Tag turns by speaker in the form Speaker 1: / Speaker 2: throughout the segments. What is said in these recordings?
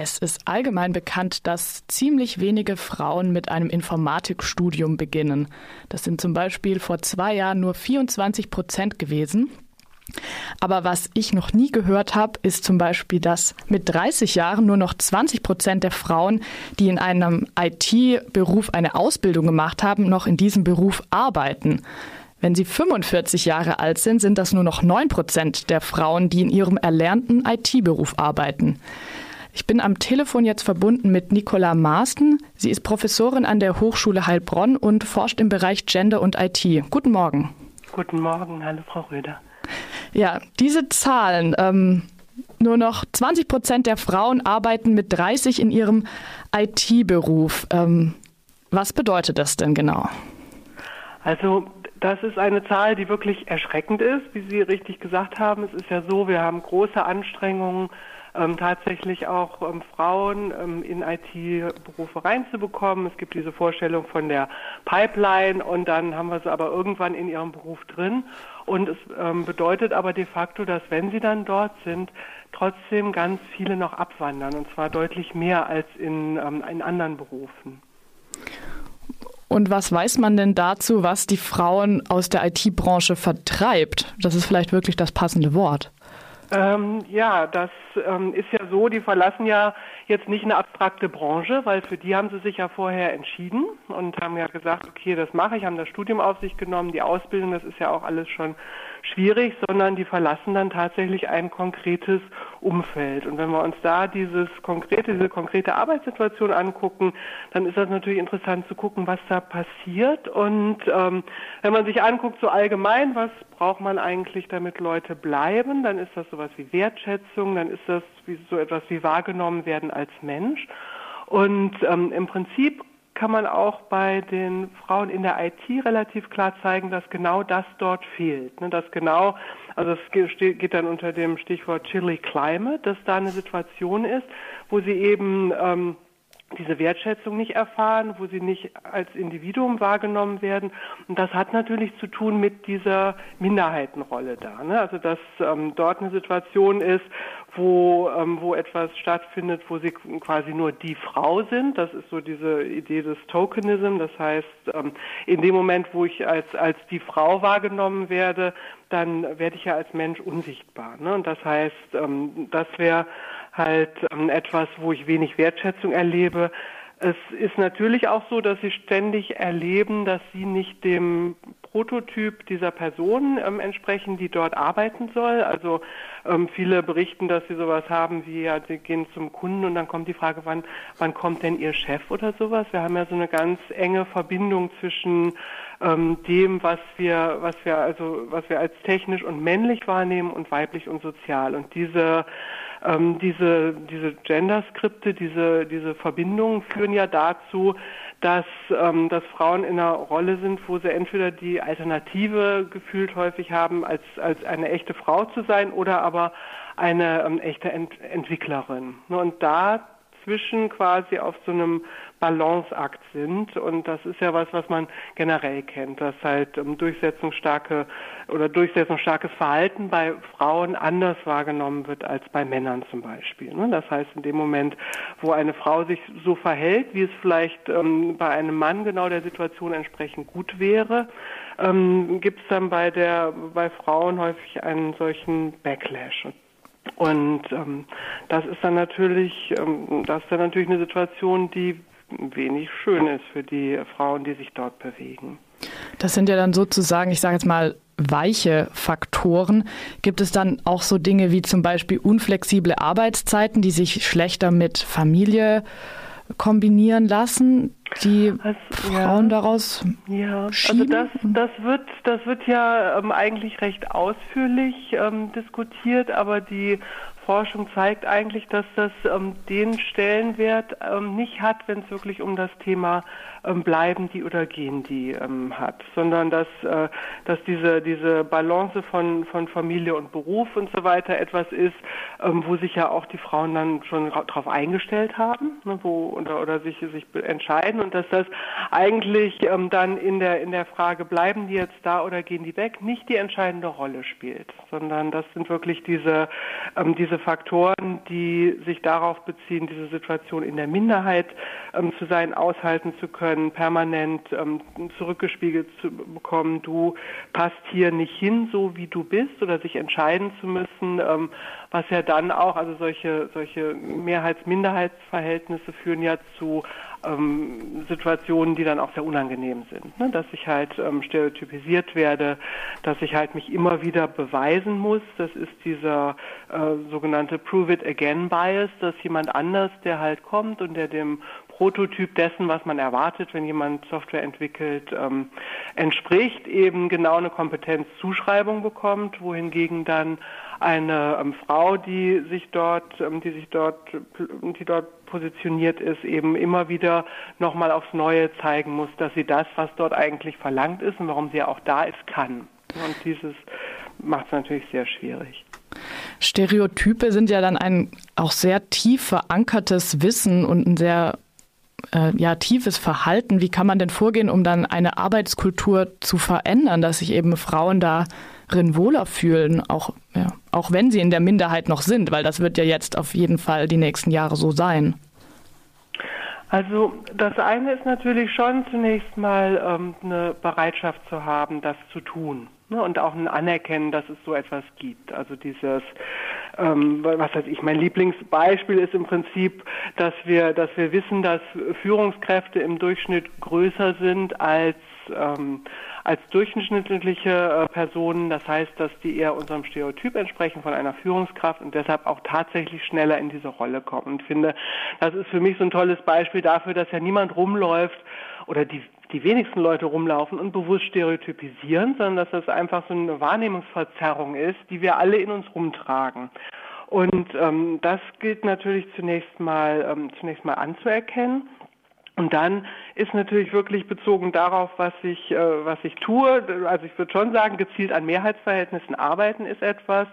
Speaker 1: Es ist allgemein bekannt, dass ziemlich wenige Frauen mit einem Informatikstudium beginnen. Das sind zum Beispiel vor zwei Jahren nur 24 Prozent gewesen. Aber was ich noch nie gehört habe, ist zum Beispiel, dass mit 30 Jahren nur noch 20 Prozent der Frauen, die in einem IT-Beruf eine Ausbildung gemacht haben, noch in diesem Beruf arbeiten. Wenn sie 45 Jahre alt sind, sind das nur noch 9 Prozent der Frauen, die in ihrem erlernten IT-Beruf arbeiten. Ich bin am Telefon jetzt verbunden mit Nicola Maaßen. Sie ist Professorin an der Hochschule Heilbronn und forscht im Bereich Gender und IT. Guten Morgen.
Speaker 2: Guten Morgen, hallo Frau Röder.
Speaker 1: Ja, diese Zahlen. Ähm, nur noch 20 Prozent der Frauen arbeiten mit 30 in ihrem IT-Beruf. Ähm, was bedeutet das denn genau?
Speaker 2: Also das ist eine Zahl, die wirklich erschreckend ist, wie Sie richtig gesagt haben. Es ist ja so, wir haben große Anstrengungen, ähm, tatsächlich auch ähm, Frauen ähm, in IT-Berufe reinzubekommen. Es gibt diese Vorstellung von der Pipeline und dann haben wir sie aber irgendwann in ihrem Beruf drin. Und es ähm, bedeutet aber de facto, dass wenn sie dann dort sind, trotzdem ganz viele noch abwandern und zwar deutlich mehr als in, ähm, in anderen Berufen.
Speaker 1: Und was weiß man denn dazu, was die Frauen aus der IT-Branche vertreibt? Das ist vielleicht wirklich das passende Wort.
Speaker 2: Ähm, ja, das ähm, ist ja so, die verlassen ja jetzt nicht eine abstrakte Branche, weil für die haben sie sich ja vorher entschieden und haben ja gesagt, okay, das mache ich, haben das Studium auf sich genommen, die Ausbildung, das ist ja auch alles schon schwierig, sondern die verlassen dann tatsächlich ein konkretes Umfeld. Und wenn wir uns da dieses konkrete, diese konkrete Arbeitssituation angucken, dann ist das natürlich interessant zu gucken, was da passiert. Und ähm, wenn man sich anguckt, so allgemein, was braucht man eigentlich, damit Leute bleiben, dann ist das sowas wie Wertschätzung, dann ist das wie, so etwas wie wahrgenommen werden als Mensch. Und ähm, im Prinzip kann man auch bei den Frauen in der IT relativ klar zeigen, dass genau das dort fehlt. Ne? Dass genau, also es geht dann unter dem Stichwort Chilly Climate, dass da eine Situation ist, wo sie eben ähm, diese Wertschätzung nicht erfahren, wo sie nicht als Individuum wahrgenommen werden. Und das hat natürlich zu tun mit dieser Minderheitenrolle da. Ne? Also dass ähm, dort eine Situation ist, wo, ähm, wo etwas stattfindet, wo sie quasi nur die Frau sind. Das ist so diese Idee des Tokenism. Das heißt, ähm, in dem Moment, wo ich als, als die Frau wahrgenommen werde, dann werde ich ja als Mensch unsichtbar. Ne? Und das heißt, ähm, das wäre halt ähm, etwas, wo ich wenig Wertschätzung erlebe. Es ist natürlich auch so, dass sie ständig erleben, dass sie nicht dem Prototyp dieser Person ähm, entsprechen, die dort arbeiten soll. Also ähm, viele berichten, dass sie sowas haben wie, ja, sie gehen zum Kunden und dann kommt die Frage, wann, wann kommt denn ihr Chef oder sowas? Wir haben ja so eine ganz enge Verbindung zwischen ähm, dem, was wir, was wir also, was wir als technisch und männlich wahrnehmen und weiblich und sozial. Und diese ähm, diese, diese Gender-Skripte, diese, diese Verbindungen führen ja dazu, dass, ähm, dass Frauen in einer Rolle sind, wo sie entweder die Alternative gefühlt häufig haben, als, als eine echte Frau zu sein oder aber eine ähm, echte Ent Entwicklerin. Und da dazwischen quasi auf so einem Balanceakt sind. Und das ist ja was, was man generell kennt, dass halt ähm, durchsetzungsstarke oder durchsetzungsstarkes Verhalten bei Frauen anders wahrgenommen wird als bei Männern zum Beispiel. Ne? Das heißt, in dem Moment, wo eine Frau sich so verhält, wie es vielleicht ähm, bei einem Mann genau der Situation entsprechend gut wäre, ähm, gibt es dann bei der bei Frauen häufig einen solchen Backlash. Und ähm, das ist dann natürlich, ähm, das ist dann natürlich eine Situation, die wenig schön ist für die Frauen, die sich dort bewegen.
Speaker 1: Das sind ja dann sozusagen, ich sage jetzt mal, weiche Faktoren. Gibt es dann auch so Dinge wie zum Beispiel unflexible Arbeitszeiten, die sich schlechter mit Familie kombinieren lassen, die also, Frauen ja, daraus
Speaker 2: ja. Schieben? Also das, das wird, das wird ja ähm, eigentlich recht ausführlich ähm, diskutiert, aber die Forschung zeigt eigentlich, dass das ähm, den Stellenwert ähm, nicht hat, wenn es wirklich um das Thema ähm, bleiben die oder gehen die ähm, hat, sondern dass, äh, dass diese, diese Balance von, von Familie und Beruf und so weiter etwas ist, wo sich ja auch die Frauen dann schon darauf eingestellt haben, ne, wo, oder, oder sich, sich entscheiden und dass das eigentlich ähm, dann in der, in der Frage, bleiben die jetzt da oder gehen die weg, nicht die entscheidende Rolle spielt, sondern das sind wirklich diese, ähm, diese Faktoren, die sich darauf beziehen, diese Situation in der Minderheit ähm, zu sein, aushalten zu können, permanent ähm, zurückgespiegelt zu bekommen, du passt hier nicht hin, so wie du bist, oder sich entscheiden zu müssen, ähm, was ja dann auch, also solche, solche Mehrheits-Minderheitsverhältnisse führen ja zu ähm, Situationen, die dann auch sehr unangenehm sind. Ne? Dass ich halt ähm, stereotypisiert werde, dass ich halt mich immer wieder beweisen muss. Das ist dieser äh, sogenannte Prove it again Bias, dass jemand anders, der halt kommt und der dem Prototyp dessen, was man erwartet, wenn jemand Software entwickelt, ähm, entspricht, eben genau eine Kompetenzzuschreibung bekommt, wohingegen dann eine ähm, Frau, die sich dort, ähm, die sich dort, die dort positioniert ist, eben immer wieder nochmal aufs Neue zeigen muss, dass sie das, was dort eigentlich verlangt ist und warum sie ja auch da ist, kann. Und dieses macht es natürlich sehr schwierig.
Speaker 1: Stereotype sind ja dann ein auch sehr tief verankertes Wissen und ein sehr äh, ja, tiefes Verhalten. Wie kann man denn vorgehen, um dann eine Arbeitskultur zu verändern, dass sich eben Frauen darin wohler fühlen, auch, ja, auch wenn sie in der Minderheit noch sind, weil das wird ja jetzt auf jeden Fall die nächsten Jahre so sein.
Speaker 2: Also das eine ist natürlich schon zunächst mal ähm, eine Bereitschaft zu haben, das zu tun. Ne? Und auch ein Anerkennen, dass es so etwas gibt. Also dieses, ähm, was weiß ich, mein Lieblingsbeispiel ist im Prinzip, dass wir, dass wir wissen, dass Führungskräfte im Durchschnitt größer sind als ähm, als durchschnittliche äh, Personen. Das heißt, dass die eher unserem Stereotyp entsprechen von einer Führungskraft und deshalb auch tatsächlich schneller in diese Rolle kommen. Und finde, das ist für mich so ein tolles Beispiel dafür, dass ja niemand rumläuft oder die, die wenigsten Leute rumlaufen und bewusst stereotypisieren, sondern dass das einfach so eine Wahrnehmungsverzerrung ist, die wir alle in uns rumtragen. Und ähm, das gilt natürlich zunächst mal ähm, zunächst mal anzuerkennen. Und dann ist natürlich wirklich bezogen darauf, was ich, äh, was ich tue, also ich würde schon sagen, gezielt an Mehrheitsverhältnissen arbeiten ist etwas.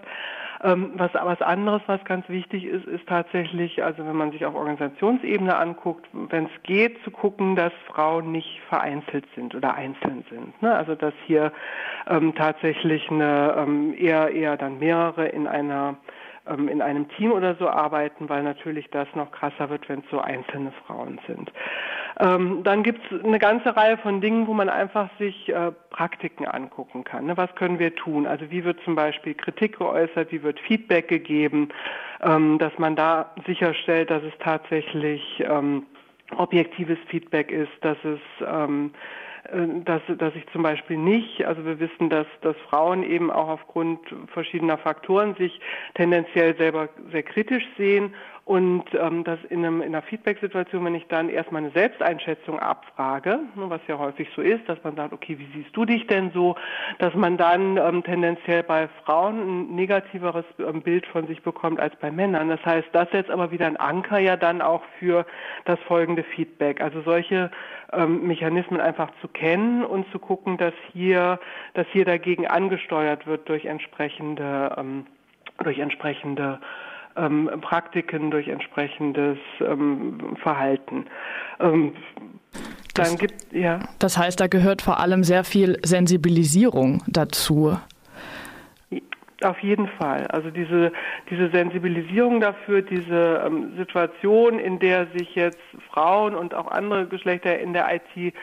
Speaker 2: Ähm, was, was anderes, was ganz wichtig ist, ist tatsächlich, also wenn man sich auf Organisationsebene anguckt, wenn es geht, zu gucken, dass Frauen nicht vereinzelt sind oder einzeln sind. Ne? Also dass hier ähm, tatsächlich eine ähm, eher eher dann mehrere in einer ähm, in einem Team oder so arbeiten, weil natürlich das noch krasser wird, wenn es so einzelne Frauen sind. Ähm, dann gibt es eine ganze Reihe von Dingen, wo man einfach sich äh, Praktiken angucken kann. Ne? Was können wir tun? Also wie wird zum Beispiel Kritik geäußert, wie wird Feedback gegeben, ähm, dass man da sicherstellt, dass es tatsächlich ähm, objektives Feedback ist, dass es ähm, äh, dass, dass ich zum Beispiel nicht, also wir wissen, dass, dass Frauen eben auch aufgrund verschiedener Faktoren sich tendenziell selber sehr kritisch sehen und ähm, das in, einem, in einer Feedback-Situation, wenn ich dann erstmal eine Selbsteinschätzung abfrage, ne, was ja häufig so ist, dass man sagt, okay, wie siehst du dich denn so, dass man dann ähm, tendenziell bei Frauen ein negativeres ähm, Bild von sich bekommt als bei Männern. Das heißt, das setzt aber wieder ein Anker ja dann auch für das folgende Feedback. Also solche ähm, Mechanismen einfach zu kennen und zu gucken, dass hier, dass hier dagegen angesteuert wird durch entsprechende, ähm, durch entsprechende ähm, Praktiken, durch entsprechendes ähm, Verhalten. Ähm,
Speaker 1: dann das, gibt ja. Das heißt, da gehört vor allem sehr viel Sensibilisierung dazu.
Speaker 2: Auf jeden Fall. Also diese, diese Sensibilisierung dafür, diese ähm, Situation, in der sich jetzt Frauen und auch andere Geschlechter in der IT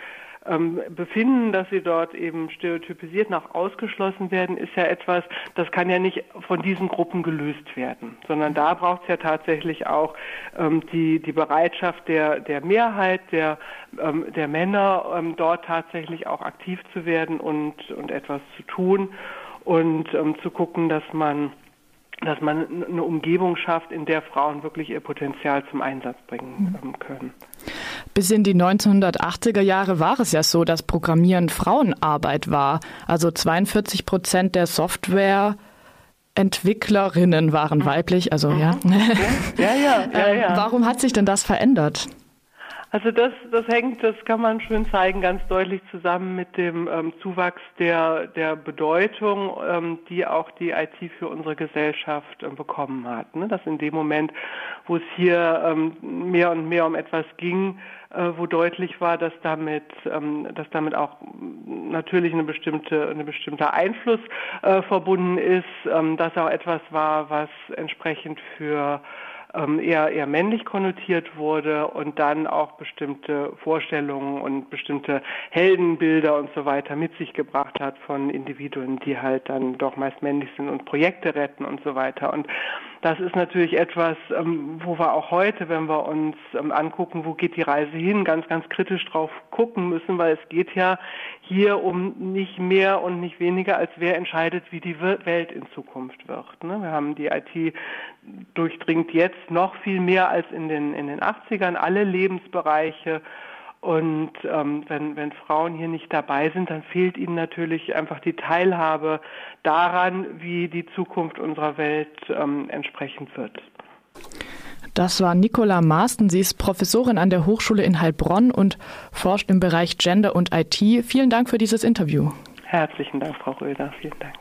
Speaker 2: ähm, befinden, dass sie dort eben stereotypisiert nach ausgeschlossen werden, ist ja etwas, das kann ja nicht von diesen Gruppen gelöst werden, sondern da braucht es ja tatsächlich auch ähm, die, die Bereitschaft der, der Mehrheit, der, ähm, der Männer, ähm, dort tatsächlich auch aktiv zu werden und, und etwas zu tun und ähm, zu gucken, dass man dass man eine Umgebung schafft, in der Frauen wirklich ihr Potenzial zum Einsatz bringen ähm, können.
Speaker 1: Bis in die 1980er Jahre war es ja so, dass Programmieren Frauenarbeit war. Also 42 Prozent der Software Entwicklerinnen waren weiblich, also mhm. ja. Ja, ja, ja, ja. Ähm, warum hat sich denn das verändert?
Speaker 2: Also das, das hängt, das kann man schön zeigen, ganz deutlich zusammen mit dem ähm, Zuwachs der, der Bedeutung, ähm, die auch die IT für unsere Gesellschaft äh, bekommen hat. Ne? Dass in dem Moment, wo es hier ähm, mehr und mehr um etwas ging, äh, wo deutlich war, dass damit, ähm, dass damit auch natürlich eine bestimmte, eine bestimmter Einfluss äh, verbunden ist, ähm, dass auch etwas war, was entsprechend für ähm, eher, eher männlich konnotiert wurde und dann auch bestimmte Vorstellungen und bestimmte Heldenbilder und so weiter mit sich gebracht hat von Individuen, die halt dann doch meist männlich sind und Projekte retten und so weiter. Und das ist natürlich etwas, ähm, wo wir auch heute, wenn wir uns ähm, angucken, wo geht die Reise hin, ganz, ganz kritisch drauf gucken müssen, weil es geht ja hier um nicht mehr und nicht weniger, als wer entscheidet, wie die Welt in Zukunft wird. Ne? Wir haben die IT durchdringt jetzt noch viel mehr als in den, in den 80ern alle Lebensbereiche und ähm, wenn, wenn Frauen hier nicht dabei sind, dann fehlt ihnen natürlich einfach die Teilhabe daran, wie die Zukunft unserer Welt ähm, entsprechend wird.
Speaker 1: Das war Nicola Maaßen. Sie ist Professorin an der Hochschule in Heilbronn und forscht im Bereich Gender und IT. Vielen Dank für dieses Interview.
Speaker 2: Herzlichen Dank, Frau Röder. Vielen Dank.